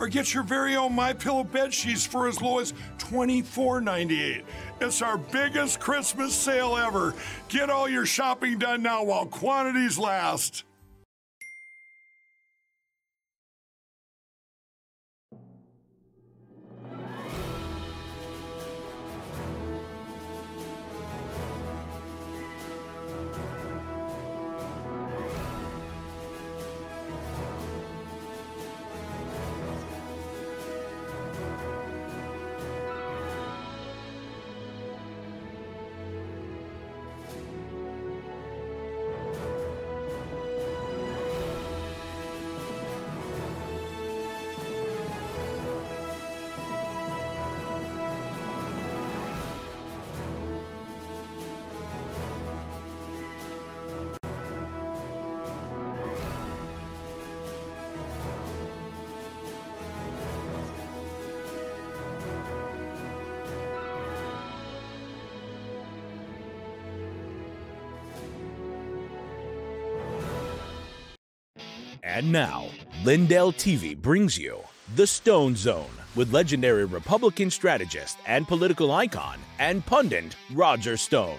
or get your very own My Pillow bed sheets for as low as $24.98. It's our biggest Christmas sale ever. Get all your shopping done now while quantities last. And now, Lindell TV brings you The Stone Zone with legendary Republican strategist and political icon and pundit Roger Stone.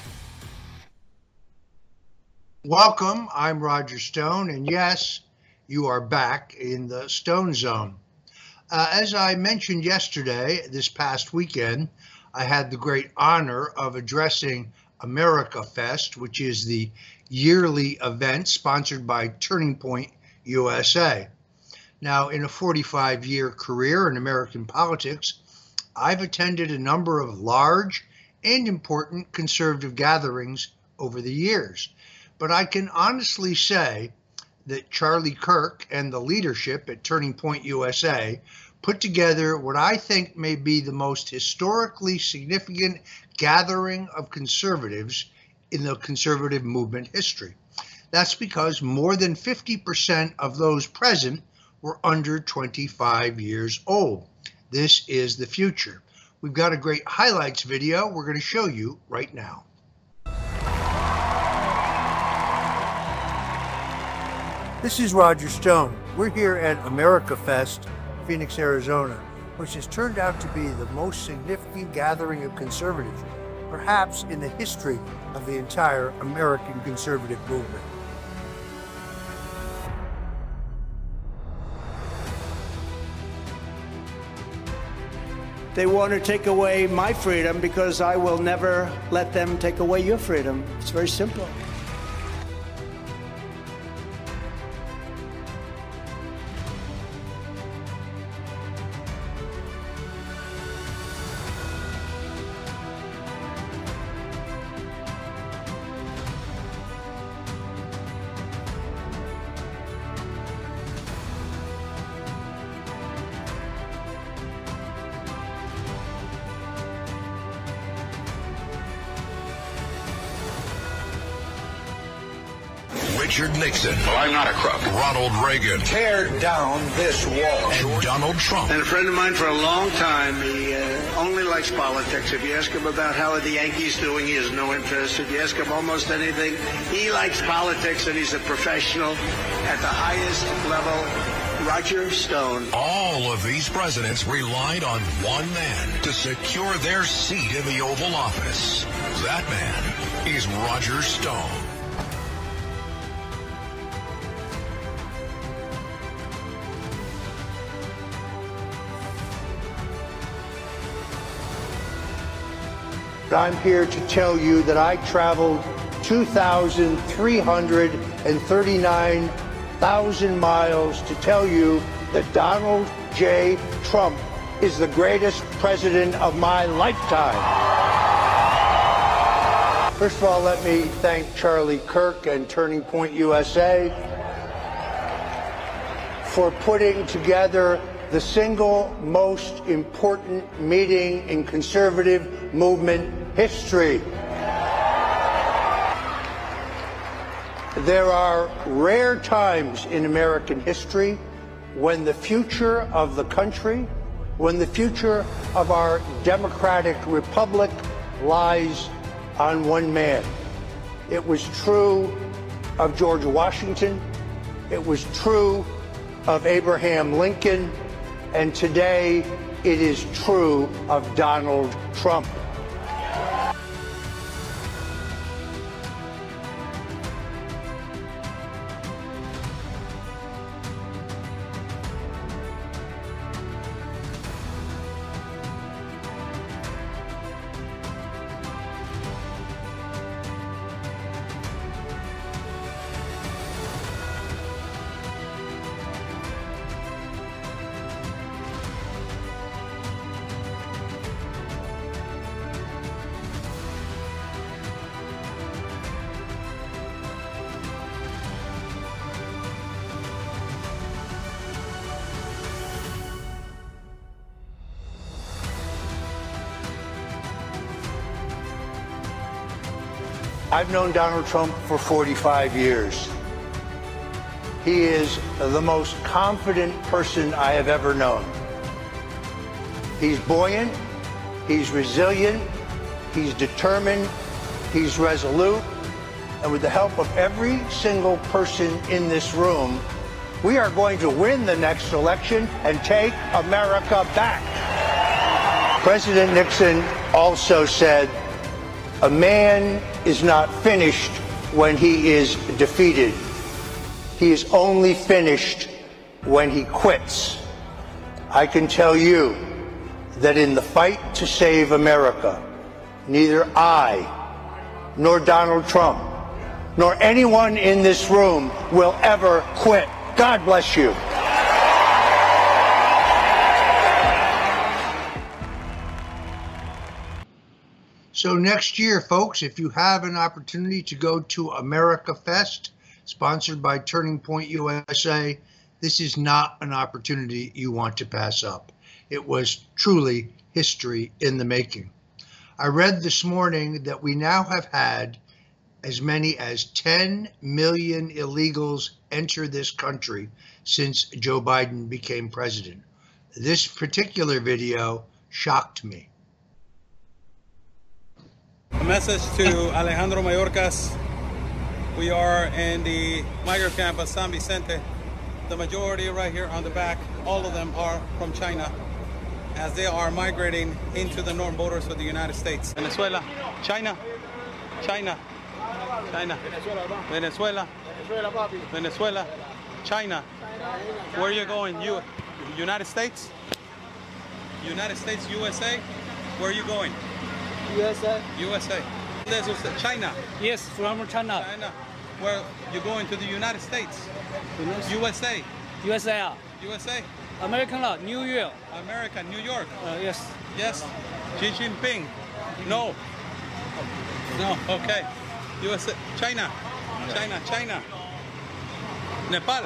Welcome. I'm Roger Stone, and yes, you are back in the Stone Zone. Uh, as I mentioned yesterday, this past weekend, I had the great honor of addressing America Fest, which is the yearly event sponsored by Turning Point USA. Now, in a 45 year career in American politics, I've attended a number of large and important conservative gatherings over the years. But I can honestly say that Charlie Kirk and the leadership at Turning Point USA put together what I think may be the most historically significant gathering of conservatives in the conservative movement history. That's because more than 50% of those present were under 25 years old. This is the future. We've got a great highlights video we're going to show you right now. This is Roger Stone. We're here at America Fest, Phoenix, Arizona, which has turned out to be the most significant gathering of conservatives, perhaps in the history of the entire American conservative movement. They want to take away my freedom because I will never let them take away your freedom. It's very simple. Richard Nixon. Well, I'm not a crook. Ronald Reagan. Tear down this wall. And Donald Trump. And a friend of mine for a long time, he uh, only likes politics. If you ask him about how are the Yankees doing, he has no interest. If you ask him almost anything, he likes politics and he's a professional at the highest level. Roger Stone. All of these presidents relied on one man to secure their seat in the Oval Office. That man is Roger Stone. I'm here to tell you that I traveled 2,339,000 miles to tell you that Donald J. Trump is the greatest president of my lifetime. First of all, let me thank Charlie Kirk and Turning Point USA for putting together the single most important meeting in conservative movement history. There are rare times in American history when the future of the country, when the future of our democratic republic lies on one man. It was true of George Washington. It was true of Abraham Lincoln. And today it is true of Donald Trump. I've known Donald Trump for 45 years. He is the most confident person I have ever known. He's buoyant, he's resilient, he's determined, he's resolute, and with the help of every single person in this room, we are going to win the next election and take America back. President Nixon also said, a man is not finished when he is defeated. He is only finished when he quits. I can tell you that in the fight to save America, neither I nor Donald Trump nor anyone in this room will ever quit. God bless you. So next year, folks, if you have an opportunity to go to America Fest, sponsored by Turning Point USA, this is not an opportunity you want to pass up. It was truly history in the making. I read this morning that we now have had as many as 10 million illegals enter this country since Joe Biden became president. This particular video shocked me. A message to Alejandro Mayorkas. We are in the migrant camp of San Vicente. The majority right here on the back, all of them are from China as they are migrating into the northern borders of the United States. Venezuela, China, China, China, Venezuela, Venezuela, China. Where are you going? You, United States? United States, USA? Where are you going? USA. USA. This is China. Yes, from China. China. Where you're going to the United States? USA. USA. USA. American law, New York. America, New York. Uh, yes. Yes. Xi Jinping. No. No. Okay. USA. China. China. China. Nepal.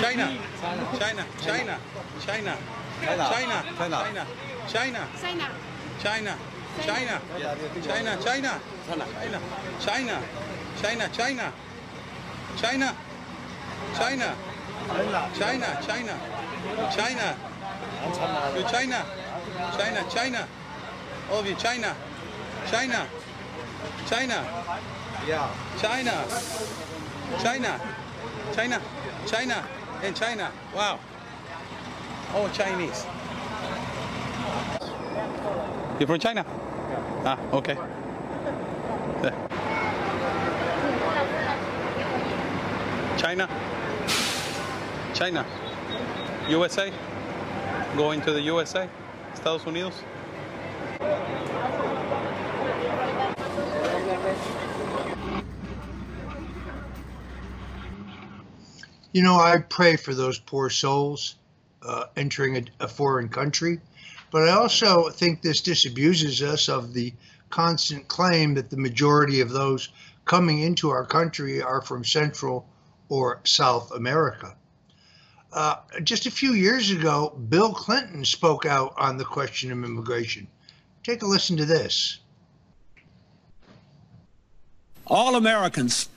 China. China. China. China. China. China. China. China. China. China. China. China. China. China. China. China. China. China. China. China. China. China. China. China. China. China. All of you China. China. China. Yeah. China. China. China. China. And China. Wow. Oh, Chinese. You from China? Ah, okay. China. China. USA. Going to the USA. Estados Unidos. You know, I pray for those poor souls uh, entering a, a foreign country, but I also think this disabuses us of the constant claim that the majority of those coming into our country are from Central or South America. Uh, just a few years ago, Bill Clinton spoke out on the question of immigration. Take a listen to this. All Americans,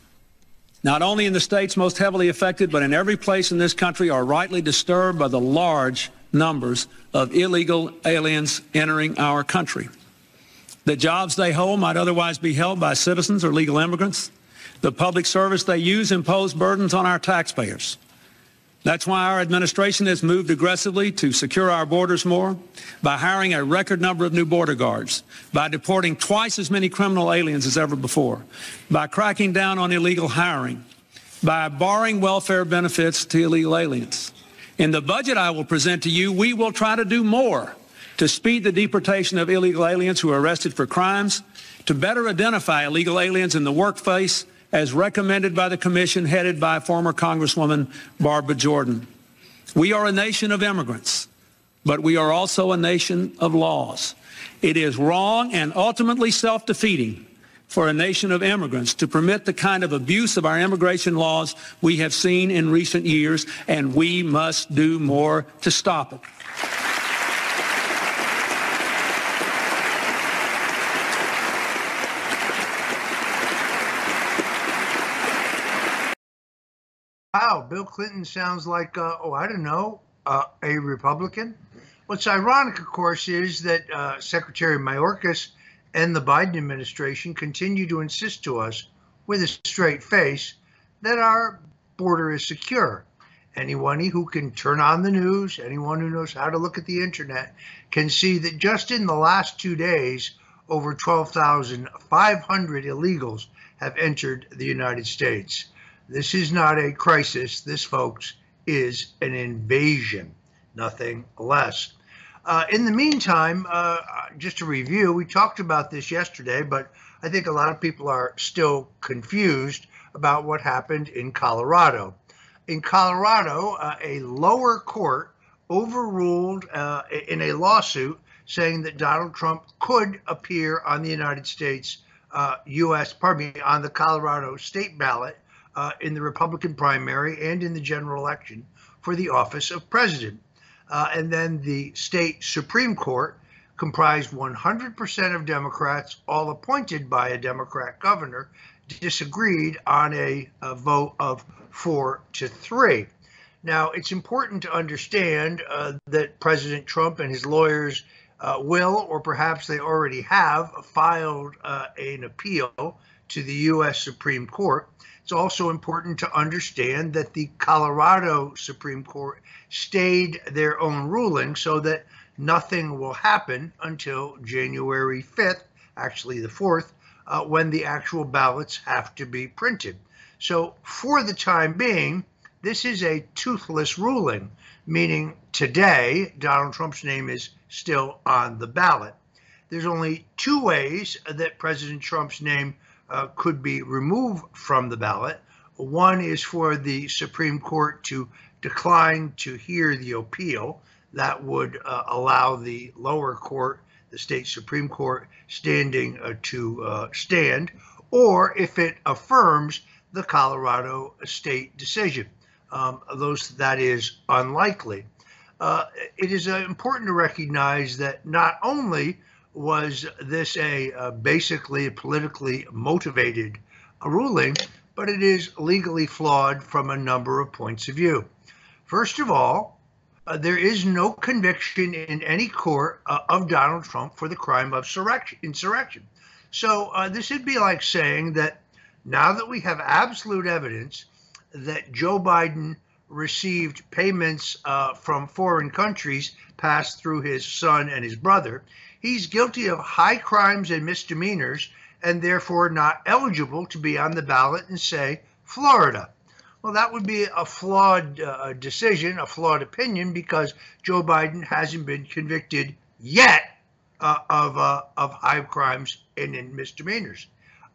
not only in the states most heavily affected, but in every place in this country, are rightly disturbed by the large numbers of illegal aliens entering our country. The jobs they hold might otherwise be held by citizens or legal immigrants. The public service they use impose burdens on our taxpayers. That's why our administration has moved aggressively to secure our borders more by hiring a record number of new border guards, by deporting twice as many criminal aliens as ever before, by cracking down on illegal hiring, by barring welfare benefits to illegal aliens. In the budget I will present to you, we will try to do more to speed the deportation of illegal aliens who are arrested for crimes, to better identify illegal aliens in the workplace as recommended by the commission headed by former Congresswoman Barbara Jordan. We are a nation of immigrants, but we are also a nation of laws. It is wrong and ultimately self-defeating for a nation of immigrants to permit the kind of abuse of our immigration laws we have seen in recent years, and we must do more to stop it. Wow, Bill Clinton sounds like, uh, oh, I don't know, uh, a Republican. What's ironic, of course, is that uh, Secretary Mayorkas and the Biden administration continue to insist to us with a straight face that our border is secure. Anyone who can turn on the news, anyone who knows how to look at the internet, can see that just in the last two days, over 12,500 illegals have entered the United States. This is not a crisis. This, folks, is an invasion, nothing less. Uh, in the meantime, uh, just to review, we talked about this yesterday, but I think a lot of people are still confused about what happened in Colorado. In Colorado, uh, a lower court overruled uh, in a lawsuit saying that Donald Trump could appear on the United States, U.S., uh, pardon me, on the Colorado state ballot uh, in the Republican primary and in the general election for the office of president. Uh, and then the state Supreme Court, comprised 100% of Democrats, all appointed by a Democrat governor, disagreed on a, a vote of four to three. Now, it's important to understand uh, that President Trump and his lawyers uh, will, or perhaps they already have, filed uh, an appeal to the U.S. Supreme Court. It's also important to understand that the Colorado Supreme Court stayed their own ruling so that nothing will happen until January 5th, actually the 4th, uh, when the actual ballots have to be printed. So, for the time being, this is a toothless ruling, meaning today Donald Trump's name is still on the ballot. There's only two ways that President Trump's name uh, could be removed from the ballot. One is for the Supreme Court to decline to hear the appeal. That would uh, allow the lower court, the state Supreme Court, standing uh, to uh, stand, or if it affirms the Colorado state decision. Um, those that is unlikely. Uh, it is uh, important to recognize that not only was this a, a basically politically motivated ruling, but but it is legally flawed from a number of points of view. First of all, uh, there is no conviction in any court uh, of Donald Trump for the crime of insurrection. So uh, this would be like saying that now that we have absolute evidence that Joe Biden received payments uh, from foreign countries passed through his son and his brother, he's guilty of high crimes and misdemeanors and therefore not eligible to be on the ballot in, say, Florida. Well, that would be a flawed uh, decision, a flawed opinion, because Joe Biden hasn't been convicted yet uh, of uh, of high crimes and in misdemeanors.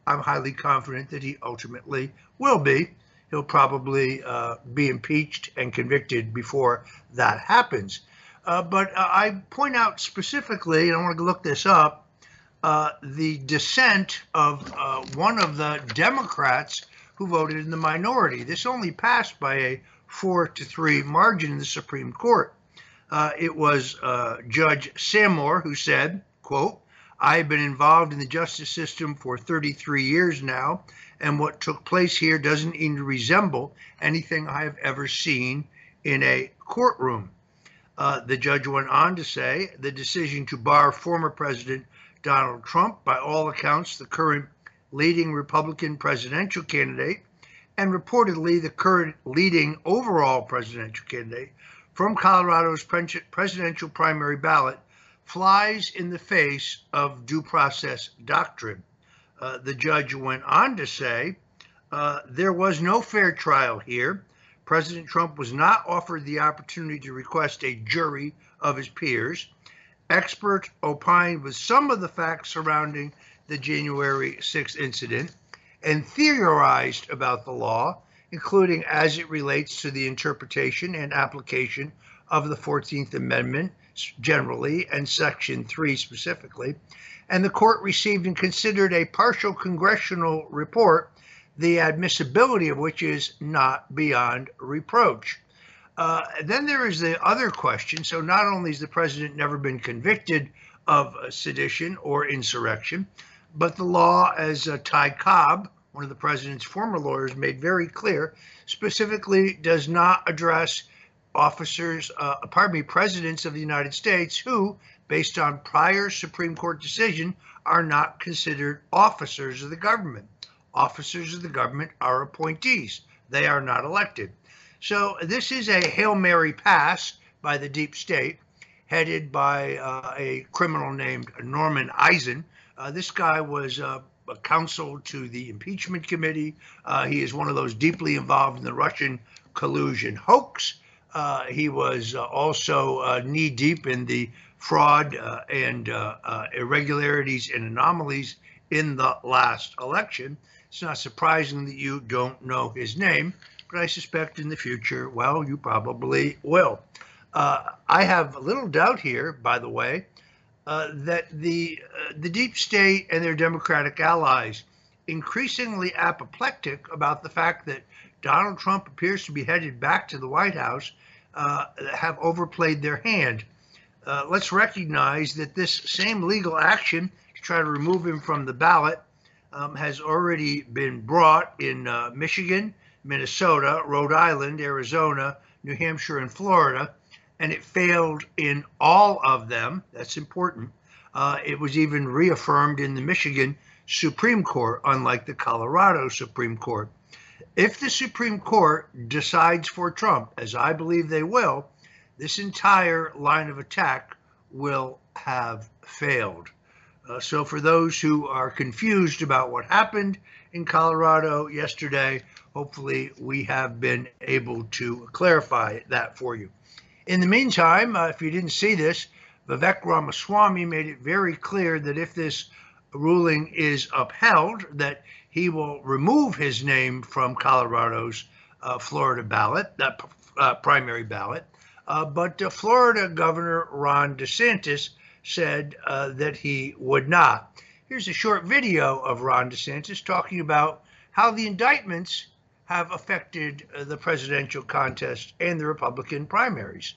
I'm highly confident that he ultimately will be. He'll probably uh, be impeached and convicted before that happens. Uh, but uh, I point out specifically, and I want to look this up, uh, the dissent of uh, one of the Democrats who voted in the minority. This only passed by a four to three margin in the Supreme Court. Uh, it was uh, Judge Samour who said, quote, I have been involved in the justice system for 33 years now, and what took place here doesn't even resemble anything I have ever seen in a courtroom. Uh, the judge went on to say the decision to bar former President Donald Trump, by all accounts, the current leading Republican presidential candidate, and reportedly the current leading overall presidential candidate from Colorado's presidential primary ballot, flies in the face of due process doctrine. Uh, the judge went on to say uh, there was no fair trial here. President Trump was not offered the opportunity to request a jury of his peers expert opined with some of the facts surrounding the January 6th incident and theorized about the law, including as it relates to the interpretation and application of the 14th Amendment generally and Section 3 specifically. And the court received and considered a partial congressional report, the admissibility of which is not beyond reproach. Uh, then there is the other question. So not only has the president never been convicted of sedition or insurrection, but the law, as uh, Ty Cobb, one of the president's former lawyers, made very clear, specifically does not address officers, uh, pardon me, presidents of the United States who, based on prior Supreme Court decision, are not considered officers of the government. Officers of the government are appointees. They are not elected. So this is a Hail Mary pass by the deep state, headed by uh, a criminal named Norman Eisen. Uh, this guy was uh, a counsel to the impeachment committee. Uh, he is one of those deeply involved in the Russian collusion hoax. Uh, he was uh, also knee deep in the fraud and irregularities and anomalies in the last election. It's not surprising that you don't know his name but I suspect in the future, well, you probably will. Uh, I have little doubt here, by the way, uh, that the uh, the deep state and their Democratic allies, increasingly apoplectic about the fact that Donald Trump appears to be headed back to the White House, uh, have overplayed their hand. Uh, let's recognize that this same legal action to try to remove him from the ballot um, has already been brought in uh, Michigan Minnesota, Rhode Island, Arizona, New Hampshire, and Florida, and it failed in all of them. That's important. Uh, it was even reaffirmed in the Michigan Supreme Court, unlike the Colorado Supreme Court. If the Supreme Court decides for Trump, as I believe they will, this entire line of attack will have failed. Uh, so, for those who are confused about what happened in Colorado yesterday, hopefully we have been able to clarify that for you. In the meantime, uh, if you didn't see this, Vivek Ramaswamy made it very clear that if this ruling is upheld, that he will remove his name from Colorado's uh, Florida ballot, that uh, primary ballot. Uh, but Florida Governor Ron DeSantis said uh, that he would not. Here's a short video of Ron DeSantis talking about how the indictments have affected uh, the presidential contest and the Republican primaries.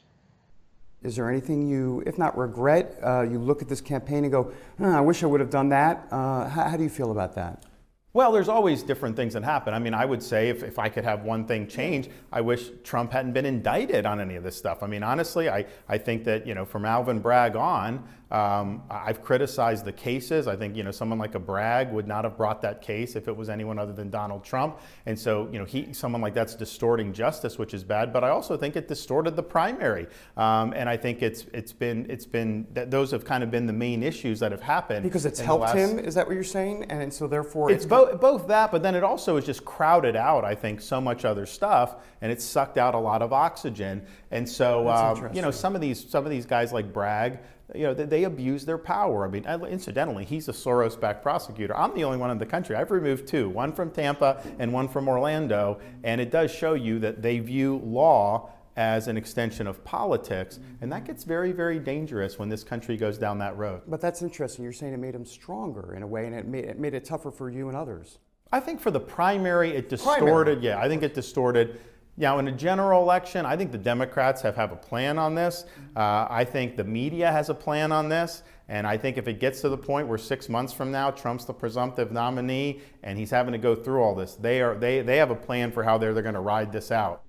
Is there anything you, if not regret, uh, you look at this campaign and go, oh, I wish I would have done that? Uh, how, how, do you feel about that? Well, there's always different things that happen. I mean, I would say if, if I could have one thing change, I wish Trump hadn't been indicted on any of this stuff. I mean, honestly, I, I think that, you know, from Alvin Bragg on, um, I've criticized the cases. I think, you know, someone like a Bragg would not have brought that case if it was anyone other than Donald Trump. And so, you know, he, someone like that's distorting justice, which is bad. But I also think it distorted the primary. Um, and I think it's, it's been, it's been, that those have kind of been the main issues that have happened. Because it's helped last, him, is that what you're saying? And so therefore it's, it's both, both that, but then it also has just crowded out, I think, so much other stuff, and it's sucked out a lot of oxygen. And so, um, you know, some of these some of these guys like Bragg, you know, they, they abuse their power. I mean, incidentally, he's a Soros-backed prosecutor. I'm the only one in the country. I've removed two, one from Tampa and one from Orlando, and it does show you that they view law as an extension of politics, and that gets very, very dangerous when this country goes down that road. But that's interesting. You're saying it made him stronger in a way, and it made it, made it tougher for you and others. I think for the primary, it distorted. Primary. Yeah, I think it distorted. Now, in a general election, I think the Democrats have, have a plan on this. Uh, I think the media has a plan on this. And I think if it gets to the point where six months from now, Trump's the presumptive nominee and he's having to go through all this, they, are, they, they have a plan for how they're, they're going to ride this out.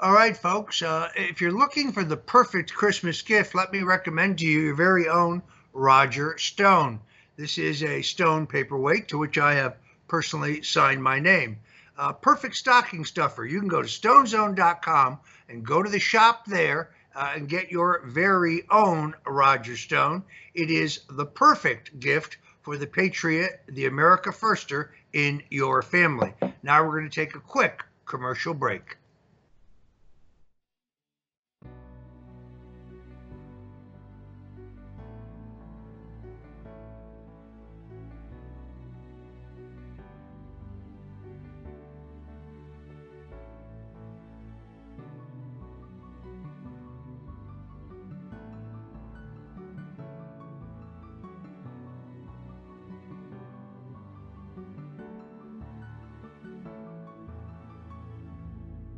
All right, folks, uh, if you're looking for the perfect Christmas gift, let me recommend to you your very own Roger Stone. This is a stone paperweight to which I have personally signed my name. Uh, perfect stocking stuffer. You can go to stonezone.com and go to the shop there uh, and get your very own Roger Stone. It is the perfect gift for the patriot, the America Firster in your family. Now we're going to take a quick commercial break.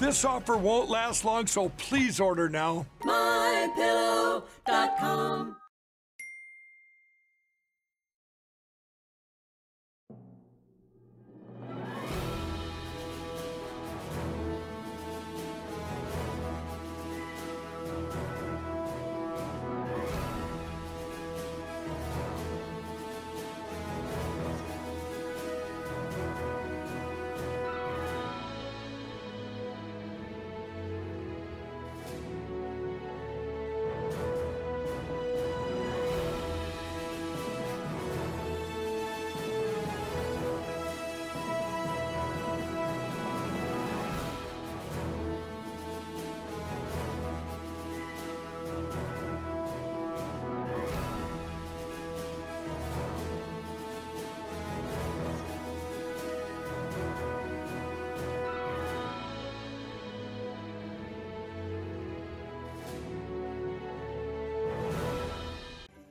This offer won't last long, so please order now. MyPillow.com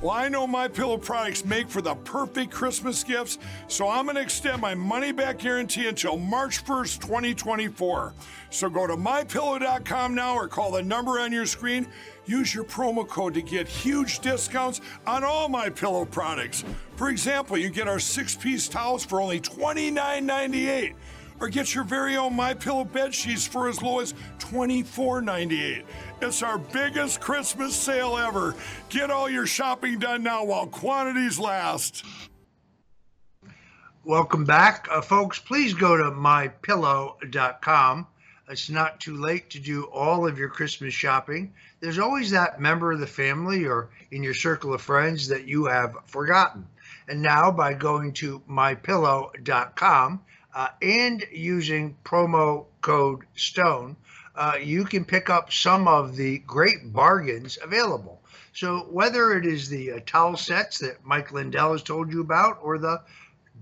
Well, I know my pillow products make for the perfect Christmas gifts, so I'm going to extend my money back guarantee until March 1st, 2024. So go to mypillow.com now or call the number on your screen. Use your promo code to get huge discounts on all my pillow products. For example, you get our six-piece towels for only $29.98 or get your very own My Pillow bed sheets for as low as $24.98. It's our biggest Christmas sale ever. Get all your shopping done now while quantities last. Welcome back, uh, folks. Please go to mypillow.com. It's not too late to do all of your Christmas shopping. There's always that member of the family or in your circle of friends that you have forgotten. And now, by going to mypillow.com uh, and using promo code STONE, uh, you can pick up some of the great bargains available. So, whether it is the uh, towel sets that Mike Lindell has told you about, or the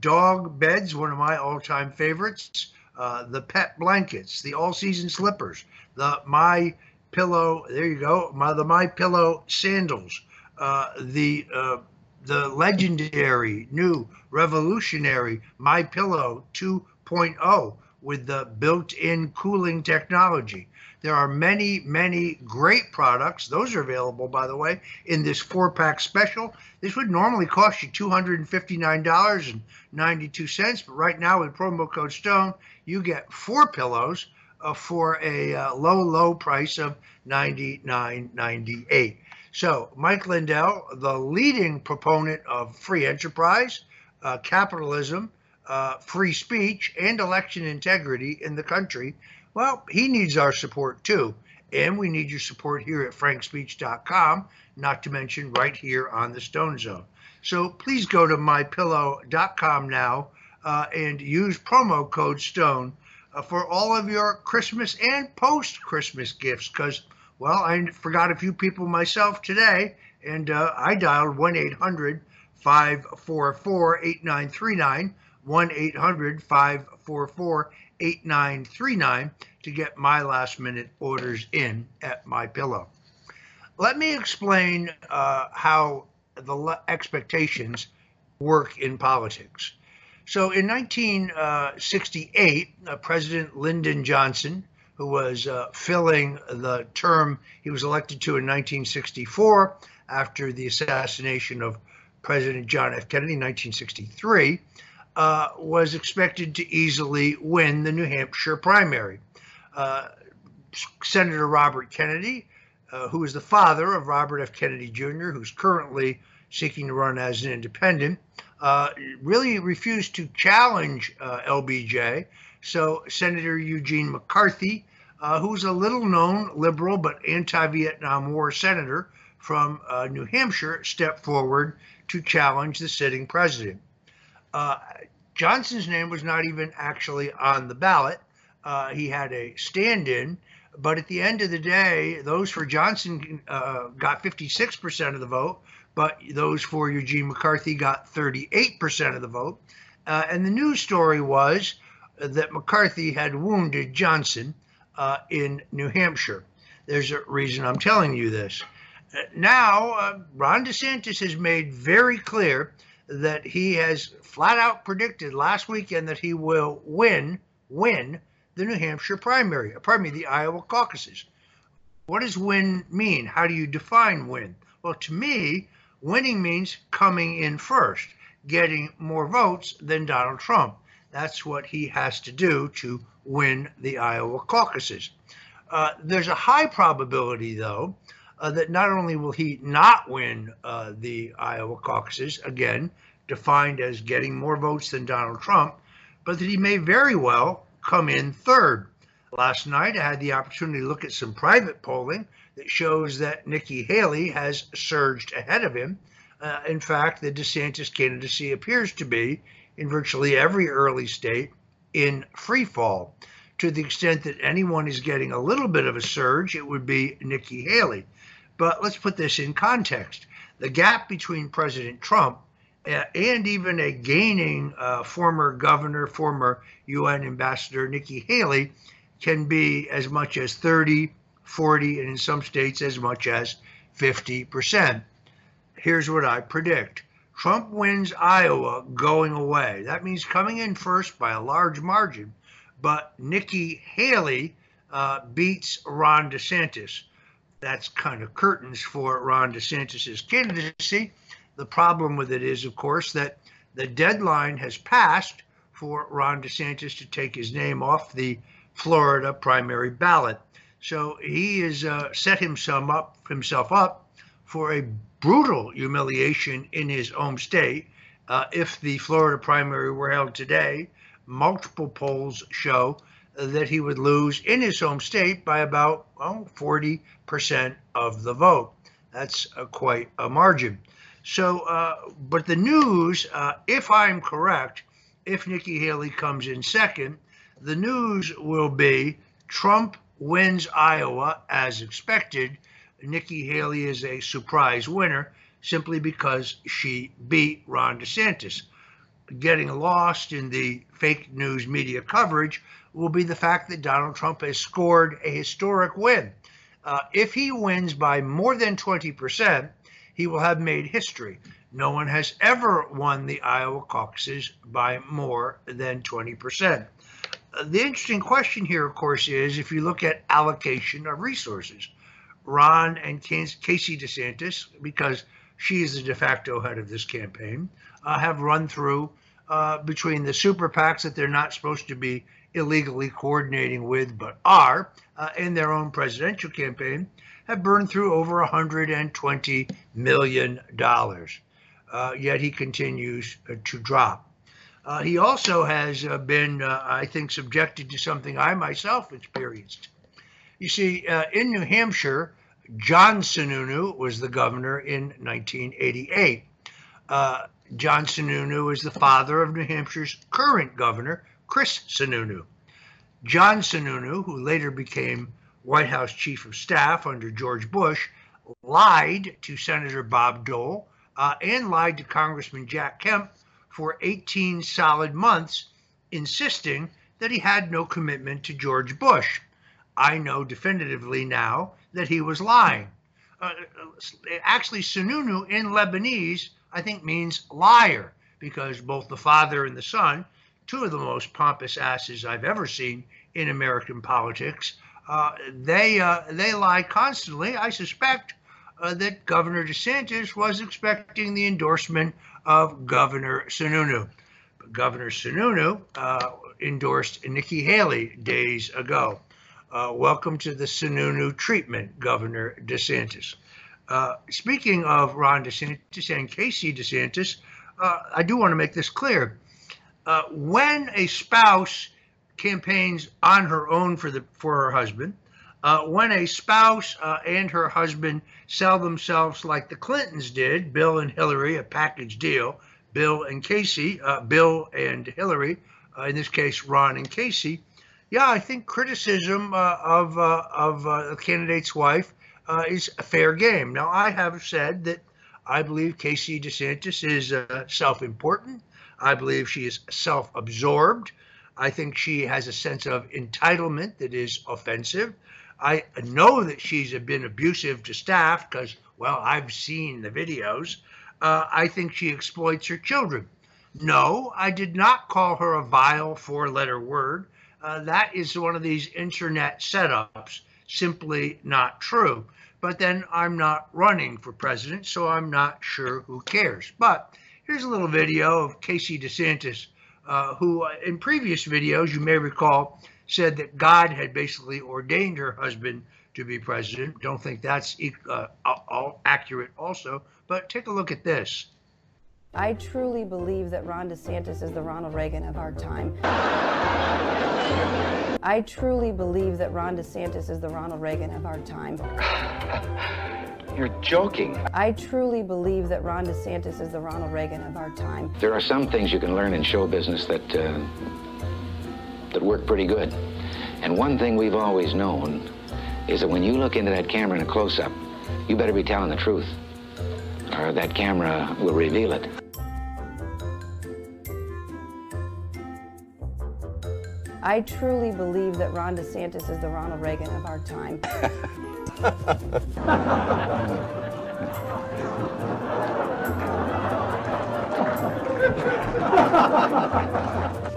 dog beds, one of my all time favorites, uh, the pet blankets, the all season slippers, the My Pillow, there you go, my, the My Pillow sandals, uh, the uh, the legendary new revolutionary My Pillow 2.0 with the built-in cooling technology. There are many, many great products. Those are available, by the way, in this four-pack special. This would normally cost you $259.92, but right now with promo code STONE, you get four pillows uh, for a uh, low, low price of $99.98. So, Mike Lindell, the leading proponent of free enterprise, uh, capitalism, uh, free speech, and election integrity in the country, well, he needs our support too. And we need your support here at frankspeech.com, not to mention right here on the Stone Zone. So please go to mypillow.com now uh, and use promo code STONE uh, for all of your Christmas and post Christmas gifts because well, I forgot a few people myself today, and uh, I dialed 1 800 544 8939, 1 800 544 8939 to get my last minute orders in at my pillow. Let me explain uh, how the expectations work in politics. So in 1968, uh, President Lyndon Johnson who was uh, filling the term he was elected to in 1964 after the assassination of President John F. Kennedy in 1963, uh, was expected to easily win the New Hampshire primary. Uh, Senator Robert Kennedy, uh, who is the father of Robert F. Kennedy Jr., who's currently seeking to run as an independent, uh, really refused to challenge uh, LBJ so Senator Eugene McCarthy, who's a little known liberal but anti Vietnam War senator from New Hampshire, stepped forward to challenge the sitting president. Uh, Johnson's name was not even actually on the ballot. Uh, he had a stand in, but at the end of the day, those for Johnson uh, got 56% of the vote, but those for Eugene McCarthy got 38% of the vote. Uh, and the news story was that McCarthy had wounded Johnson uh, in New Hampshire. There's a reason I'm telling you this. Now, Ron DeSantis has made very clear that he has flat out predicted last weekend that he will win, win the New Hampshire primary, pardon me, the Iowa caucuses. What does win mean? How do you define win? Well, to me, winning means coming in first, getting more votes than Donald Trump. That's what he has to do to win the Iowa caucuses. Uh, there's a high probability, though, uh, that not only will he not win uh, the Iowa caucuses, again, defined as getting more votes than Donald Trump, but that he may very well come in third. Last night, I had the opportunity to look at some private polling that shows that Nikki Haley has surged ahead of him. Uh, in fact, the DeSantis candidacy appears to be in virtually every early state in free fall. To the extent that anyone is getting a little bit of a surge, it would be Nikki Haley. But let's put this in context. The gap between President Trump uh, and even a gaining uh, former governor, former UN ambassador Nikki Haley can be as much as 30, 40, and in some states as much as 50%. Here's what I predict Trump wins Iowa going away. That means coming in first by a large margin. But Nikki Haley uh, beats Ron DeSantis. That's kind of curtains for Ron DeSantis' candidacy. The problem with it is, of course, that the deadline has passed for Ron DeSantis to take his name off the Florida primary ballot. So he has uh, set himself up, himself up for a brutal humiliation in his home state. Uh, if the Florida primary were held today, multiple polls show that he would lose in his home state by about well, 40% of the vote. That's uh, quite a margin. So, uh, but the news, uh, if I'm correct, if Nikki Haley comes in second, the news will be Trump wins Iowa as expected. Nikki Haley is a surprise winner simply because she beat Ron DeSantis. Getting lost in the fake news media coverage will be the fact that Donald Trump has scored a historic win. Uh, if he wins by more than 20%, he will have made history. No one has ever won the Iowa caucuses by more than 20%. Uh, the interesting question here, of course, is if you look at allocation of resources. Ron and Casey DeSantis, because she is the de facto head of this campaign, uh, have run through uh, between the super PACs that they're not supposed to be illegally coordinating with, but are uh, in their own presidential campaign, have burned through over $120 million. Uh, yet he continues uh, to drop. Uh, he also has uh, been, uh, I think, subjected to something I myself experienced. You see, in New Hampshire, John Sununu was the governor in 1988. John Sununu is the father of New Hampshire's current governor, Chris Sununu. John Sununu, who later became White House Chief of Staff under George Bush, lied to Senator Bob Dole uh, and lied to Congressman Jack Kemp for 18 solid months, insisting that he had no commitment to George Bush. I know definitively now that he was lying. Uh, actually, Sununu in Lebanese, I think, means liar, because both the father and the son, two of the most pompous asses I've ever seen in American politics, uh, they uh, they lie constantly. I suspect uh, that Governor DeSantis was expecting the endorsement of Governor Sununu. But Governor Sununu uh, endorsed Nikki Haley days ago. Uh, welcome to the Sununu treatment, Governor DeSantis. Uh, speaking of Ron DeSantis and Casey DeSantis, I do want to make this clear. Uh, when a spouse campaigns on her own for the for her husband, uh, when a spouse uh, and her husband sell themselves like the Clintons did, Bill and Hillary, a package deal, Bill and Casey, uh, Bill and Hillary, uh, in this case, Ron and Casey. Yeah, I think criticism uh, of of a candidate's wife is a fair game. Now, I have said that I believe Casey DeSantis is self-important. I believe she is self-absorbed. I think she has a sense of entitlement that is offensive. I know that she's been abusive to staff because, well, I've seen the videos. Uh, I think she exploits her children. No, I did not call her a vile four letter word. Uh, that is one of these internet setups. Simply not true. But then I'm not running for president, so I'm not sure who cares. But here's a little video of Casey DeSantis, uh, who uh, in previous videos, you may recall, said that God had basically ordained her husband to be president. Don't think that's uh, all accurate, also. But take a look at this. I truly believe that Ron DeSantis is the Ronald Reagan of our time. I truly believe that Ron DeSantis is the Ronald Reagan of our time. You're joking. I truly believe that Ron DeSantis is the Ronald Reagan of our time. There are some things you can learn in show business that uh, that work pretty good. And one thing we've always known is that when you look into that camera in a close-up, you better be telling the truth, or that camera will reveal it. I truly believe that Ron DeSantis is the Ronald Reagan of our time.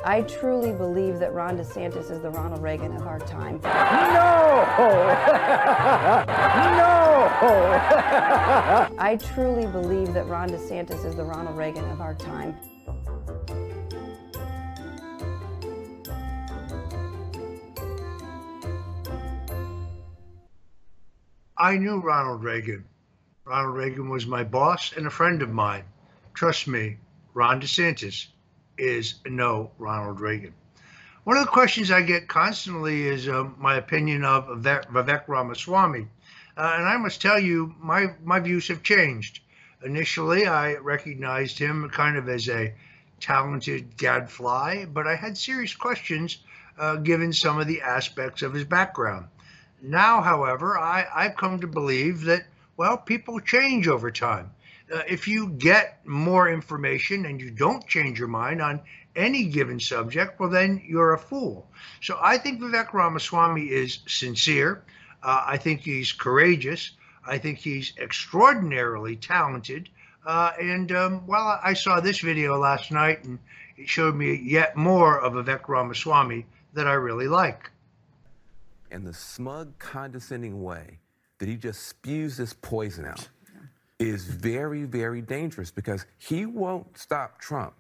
I truly believe that Ron DeSantis is the Ronald Reagan of our time. No! no! I truly believe that Ron DeSantis is the Ronald Reagan of our time. I knew Ronald Reagan. Ronald Reagan was my boss and a friend of mine. Trust me, Ron DeSantis is no Ronald Reagan. One of the questions I get constantly is uh, my opinion of Vivek Ramaswamy. Uh, and I must tell you, my, my views have changed. Initially, I recognized him kind of as a talented gadfly, but I had serious questions uh, given some of the aspects of his background. Now, however, I, I've come to believe that, well, people change over time. Uh, if you get more information and you don't change your mind on any given subject, well, then you're a fool. So I think Vivek Ramaswamy is sincere. Uh, I think he's courageous. I think he's extraordinarily talented. Uh, and um, well, I saw this video last night and it showed me yet more of Vivek Ramaswamy that I really like and the smug, condescending way that he just spews this poison out is very, very dangerous because he won't stop Trump,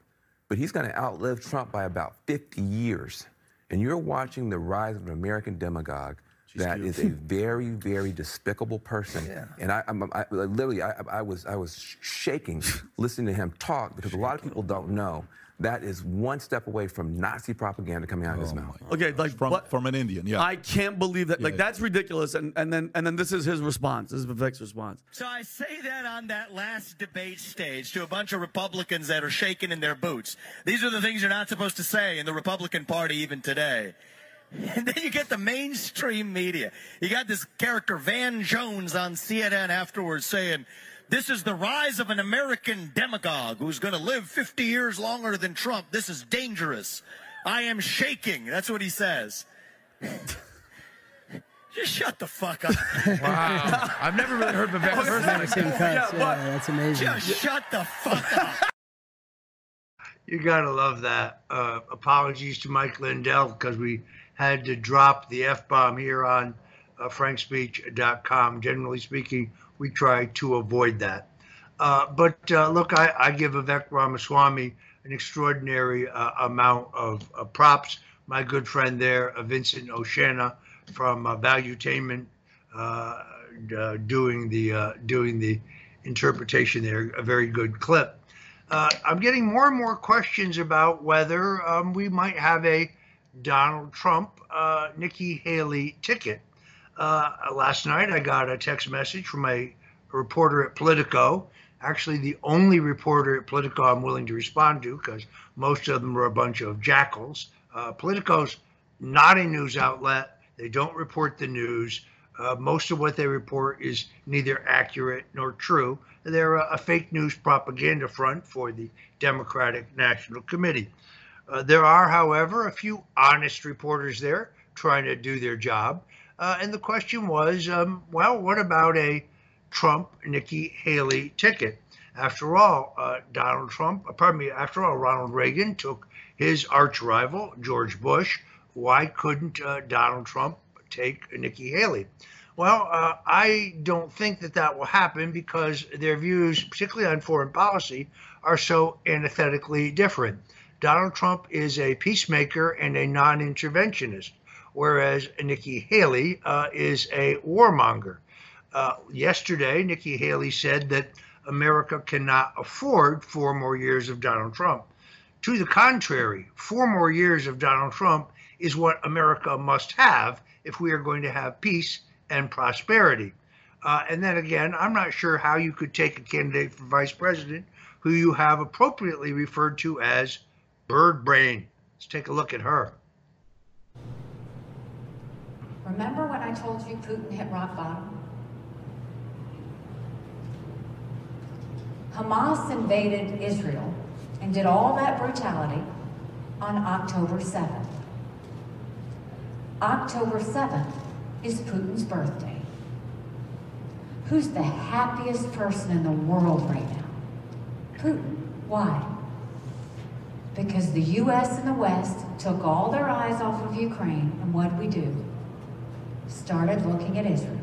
but he's going to outlive Trump by about 50 years. And you're watching the rise of an American demagogue She's that cute. is a very, very despicable person. Yeah. And I, I, I literally, I, I, was, I was shaking listening to him talk because a lot of people don't know that is one step away from Nazi propaganda coming out of his oh mouth. Okay, like from, what? from an Indian, yeah. I can't believe that. Like yeah. that's ridiculous. And and then and then this is his response. This is Vivek's response. So I say that on that last debate stage to a bunch of Republicans that are shaking in their boots. These are the things you're not supposed to say in the Republican Party even today. And then you get the mainstream media. You got this character Van Jones on CNN afterwards saying this is the rise of an American demagogue who's going to live 50 years longer than Trump. This is dangerous. I am shaking. That's what he says. Just shut the fuck up. wow. I've never really heard Vivek I've never seen cuts. Yeah, yeah, that's amazing. Just shut the fuck up. You gotta love that. Uh, apologies to Mike Lindell because we had to drop the f bomb here on uh, frankspeech.com. Generally speaking, we try to avoid that. Uh, but uh, look, I, I, give Vivek Ramaswamy an extraordinary uh, amount of props. My good friend there, uh, Vincent Oshana from uh, Valuetainment, uh, doing the doing the interpretation there, a very good clip. I'm getting more and more questions about whether um, we might have a Donald Trump, Nikki Haley ticket. Uh, last night, I got a text message from a, reporter at Politico. Actually, the only reporter at Politico I'm willing to respond to because most of them are a bunch of jackals. Uh, Politico's not a news outlet. They don't report the news. Uh, most of what they report is neither accurate nor true. They're a, a fake news propaganda front for the Democratic National Committee. Uh, there are, however, a few honest reporters there trying to do their job. Uh, and the question was, um, well, what about a Trump Nikki Haley ticket? After all, uh, Donald Trump, uh, pardon me, after all, Ronald Reagan took his arch rival, George Bush. Why couldn't uh, Donald Trump take Nikki Haley? Well, uh, I don't think that that will happen because their views, particularly on foreign policy, are so antithetically different. Donald Trump is a peacemaker and a non interventionist whereas Nikki Haley uh, is a warmonger. Uh, yesterday, Nikki Haley said that America cannot afford four more years of Donald Trump. To the contrary, four more years of Donald Trump is what America must have if we are going to have peace and prosperity. Uh, and then again, I'm not sure how you could take a candidate for vice president who you have appropriately referred to as bird brain. Let's take a look at her. Remember when I told you Putin hit rock bottom? Hamas invaded Israel and did all that brutality on October 7th. October 7th is Putin's birthday. Who's the happiest person in the world right now? Putin. Why? Because the U.S. and the West took all their eyes off of Ukraine, and what we do? Started looking at Israel.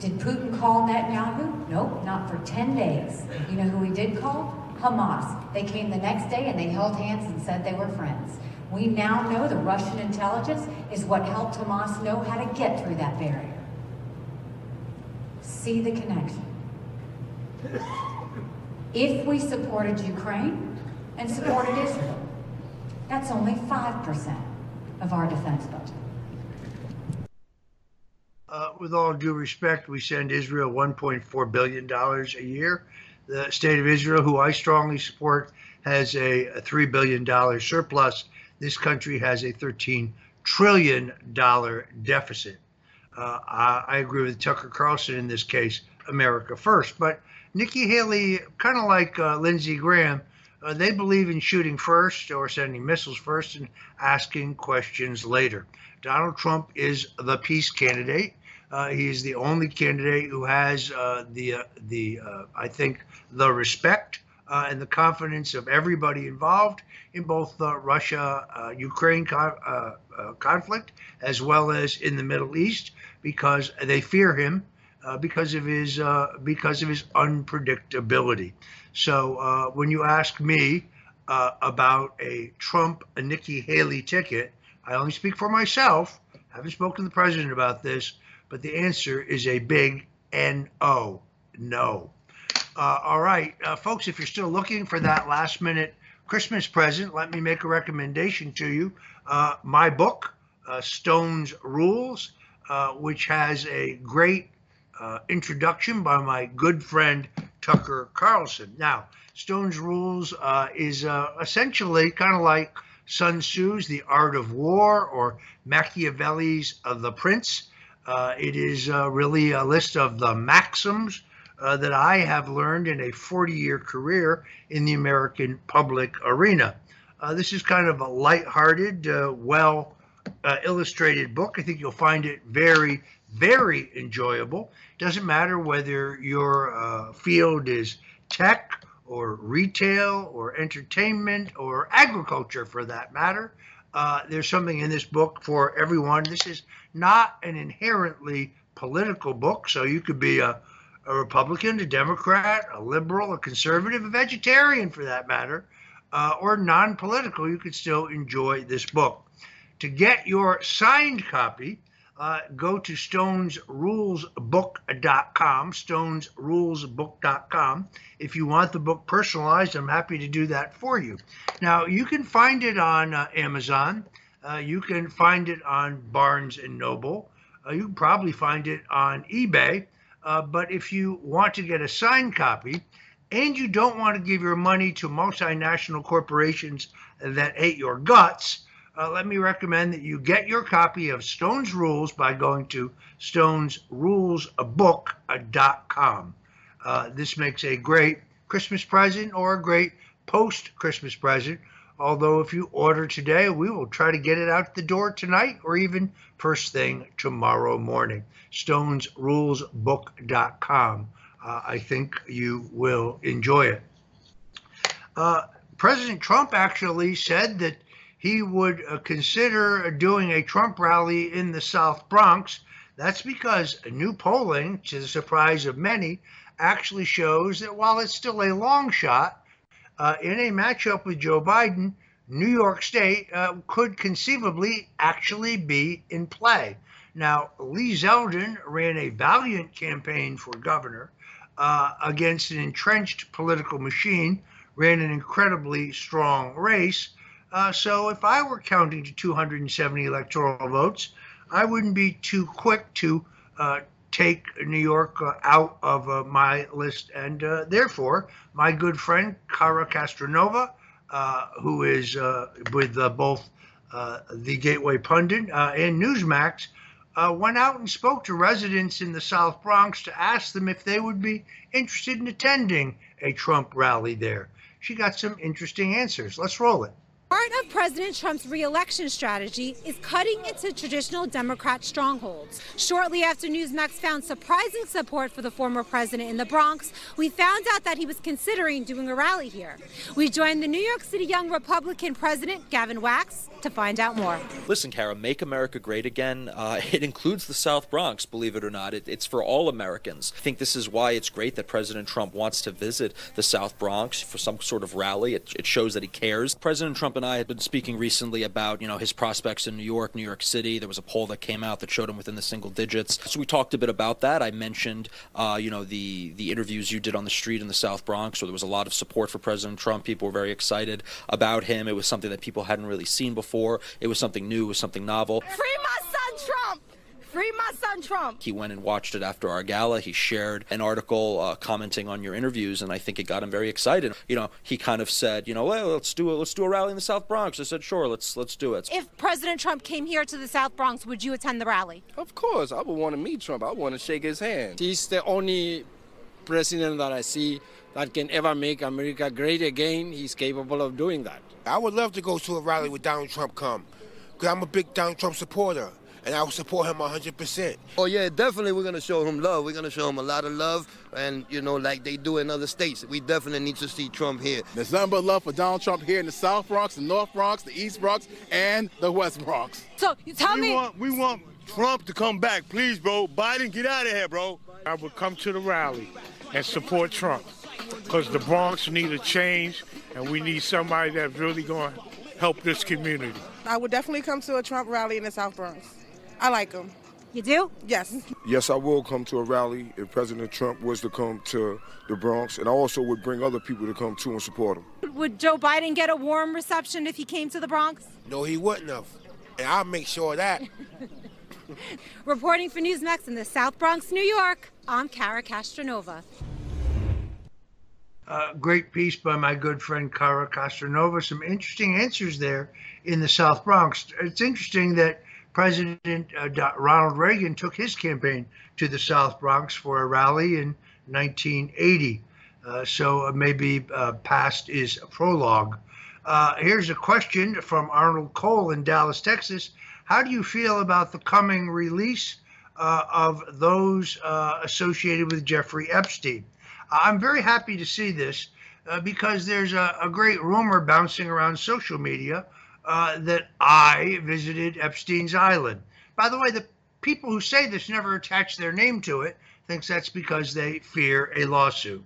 Did Putin call Netanyahu? Nope, not for 10 days. You know who he did call? Hamas. They came the next day and they held hands and said they were friends. We now know the Russian intelligence is what helped Hamas know how to get through that barrier. See the connection. If we supported Ukraine and supported Israel, that's only 5% of our defense budget. Uh, with all due respect, we send Israel $1.4 billion a year. The state of Israel, who I strongly support, has a, a $3 billion surplus. This country has a $13 trillion deficit. Uh, I, I, agree with Tucker Carlson in this case, America first. But Nikki Haley, kind of like uh, Lindsey Graham, uh, they believe in shooting first or sending missiles first and asking questions later. Donald Trump is the peace candidate. Uh, is the only candidate who has uh, the uh, the uh, I think the respect uh, and the confidence of everybody involved in both the Russia-Ukraine uh, conflict as well as in the Middle East because they fear him because of his because of his unpredictability. So when you ask me about a Trump a Nikki Haley ticket, I only speak for myself. I haven't spoken to the president about this but the answer is a big N-O, no. Uh, all right, uh, folks, if you're still looking for that last minute Christmas present, let me make a recommendation to you. Uh, my book, uh, Stone's Rules, uh, which has a great uh, introduction by my good friend Tucker Carlson. Now, Stone's Rules is essentially kind of like Sun Tzu's The Art of War or Machiavelli's Of The Prince. Uh, it is uh, really a list of the maxims uh, that I have learned in a 40 year career in the American public arena. Uh, this is kind of a light-hearted, uh, well uh, illustrated book. I think you'll find it very, very enjoyable. Doesn't matter whether your field is tech or retail or entertainment or agriculture for that matter. Uh, there's something in this book for everyone. This is not an inherently political book, so you could be a, a Republican, a Democrat, a liberal, a conservative, a vegetarian for that matter, uh, or non political. You could still enjoy this book. To get your signed copy, uh, go to stonesrulesbook.com, stonesrulesbook.com. If you want the book personalized, I'm happy to do that for you. Now, you can find it on uh, Amazon. Uh, you can find it on Barnes and Noble. Uh, you can probably find it on eBay. Uh, but if you want to get a signed copy, and you don't want to give your money to multinational corporations that hate your guts, uh, let me recommend that you get your copy of Stone's Rules by going to stonesrulesbook.com. Uh, this makes a great Christmas present or a great post Christmas present. Although, if you order today, we will try to get it out the door tonight or even first thing tomorrow morning. StonesRulesBook.com. Uh, I think you will enjoy it. Uh, President Trump actually said that he would uh, consider doing a Trump rally in the South Bronx. That's because new polling, to the surprise of many, actually shows that while it's still a long shot, uh, in a matchup with Joe Biden, New York State uh, could conceivably actually be in play. Now, Lee Zeldin ran a valiant campaign for governor uh, against an entrenched political machine, ran an incredibly strong race, uh, so if I were counting to 270 electoral votes, I wouldn't be too quick to uh, take New York uh, out of uh, my list. And uh, therefore, my good friend, Cara Castronuova, uh, who is with both the Gateway Pundit and Newsmax, went out and spoke to residents in the South Bronx to ask them if they would be interested in attending a Trump rally there. She got some interesting answers. Let's roll it. Part of President Trump's reelection strategy is cutting into traditional Democrat strongholds. Shortly after Newsmax found surprising support for the former president in the Bronx, we found out that he was considering doing a rally here. We joined the New York City Young Republican president, Gavin Wax, to find out more. Listen, Cara, make America great again. Uh, it includes the South Bronx, believe it or not. It, it's for all Americans. I think this is why it's great that President Trump wants to visit the South Bronx for some sort of rally. It, it shows that he cares. President Trump and I had been speaking recently about, you know, his prospects in New York, New York City. There was a poll that came out that showed him within the single digits. So we talked a bit about that. I mentioned, uh, you know, the the interviews you did on the street in the South Bronx, where there was a lot of support for President Trump. People were very excited about him. It was something that people hadn't really seen before. It was something new. It was something novel. Free my son Trump! Free my son Trump! He went and watched it after our gala. He shared an article uh, commenting on your interviews, and I think it got him very excited. You know, he kind of said, you know, well, let's do a, let's do a rally in the South Bronx. I said, sure, let's let's do it. If President Trump came here to the South Bronx, would you attend the rally? Of course, I would want to meet Trump. I want to shake his hand. He's the only president that I see that can ever make America great again. He's capable of doing that. I would love to go to a rally with Donald Trump come, because I'm a big Donald Trump supporter, and I will support him 100%. Oh yeah, definitely we're gonna show him love. We're gonna show him a lot of love, and you know, like they do in other states. We definitely need to see Trump here. There's nothing but love for Donald Trump here in the South Bronx, the North Bronx, the East Bronx, and the West Bronx. So you tell we me. Want, we want Trump to come back, please, bro. Biden, get out of here, bro. I would come to the rally and support Trump because the Bronx need a change and we need somebody that's really going to help this community. I would definitely come to a Trump rally in the South Bronx. I like him. You do? Yes. Yes, I will come to a rally if President Trump was to come to the Bronx, and I also would bring other people to come too and support him. Would Joe Biden get a warm reception if he came to the Bronx? No, he wouldn't have. And I'll make sure of that. Reporting for Newsmax in the South Bronx, New York, I'm Cara Castronuova. Uh, great piece by my good friend Cara Castronuova. Some interesting answers there in the South Bronx. It's interesting that President uh, Ronald Reagan took his campaign to the South Bronx for a rally in 1980. Uh, so uh, maybe uh, past is a prologue. Uh, here's a question from Arnold Cole in Dallas, Texas. How do you feel about the coming release of those associated with Jeffrey Epstein? I'm very happy to see this uh, because there's a, a, great rumor bouncing around social media uh, that I visited Epstein's Island. By the way, the people who say this never attach their name to it, thinks that's because they fear a lawsuit.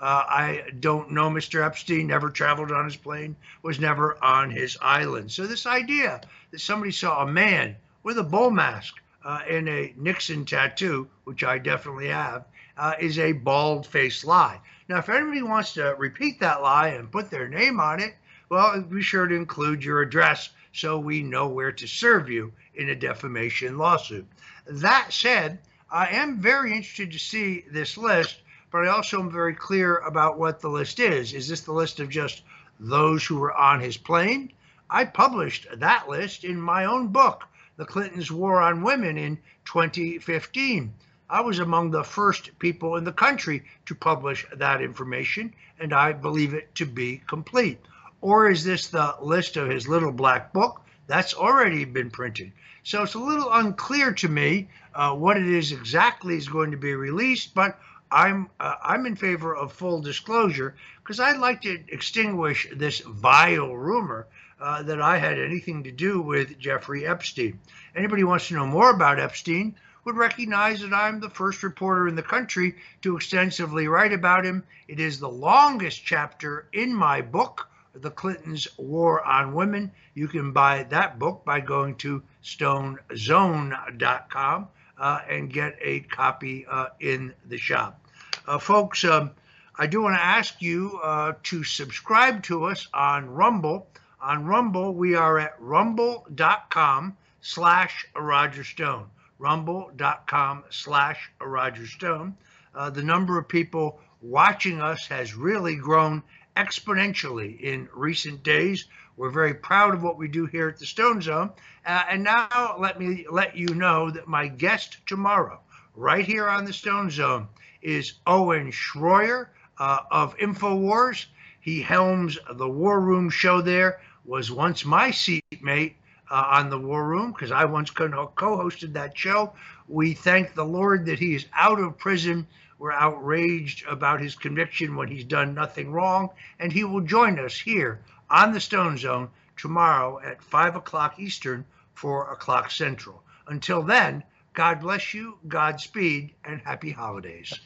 Uh, I don't know Mr. Epstein, never traveled on his plane, was never on his island. So this idea that somebody saw a man with a bull mask uh, and a Nixon tattoo, which I definitely have, uh, is a bald faced lie. Now, if anybody wants to repeat that lie and put their name on it, well, be sure to include your address so we know where to serve you in a defamation lawsuit. That said, I am very interested to see this list, but I also am very clear about what the list is. Is this the list of just those who were on his plane? I published that list in my own book, The Clintons' War on Women, in 2015. I was among the first people in the country to publish that information, and I believe it to be complete. Or is this the list of his little black book? That's already been printed. So it's a little unclear to me uh, what it is exactly is going to be released, but I'm uh, I'm in favor of full disclosure because I'd like to extinguish this vile rumor uh, that I had anything to do with Jeffrey Epstein. Anybody who wants to know more about Epstein, would recognize that I'm the first reporter in the country to extensively write about him. It is the longest chapter in my book, The Clintons' War on Women. You can buy that book by going to stonezone.com uh, and get a copy uh, in the shop. Uh, folks, um, I do want to ask you uh, to subscribe to us on Rumble. On Rumble, we are at rumble.com slash Roger Stone rumble.com slash Roger Stone. Uh, the number of people watching us has really grown exponentially in recent days. We're very proud of what we do here at the Stone Zone. Uh, and now let me let you know that my guest tomorrow, right here on the Stone Zone, is Owen Schroyer uh, of InfoWars. He helms the War Room show there was once my seatmate uh, on the War Room because I once co hosted that show. We thank the Lord that he is out of prison. We're outraged about his conviction when he's done nothing wrong. And he will join us here on the Stone Zone tomorrow at 5 o'clock Eastern, 4 o'clock Central. Until then, God bless you, Godspeed, and happy holidays.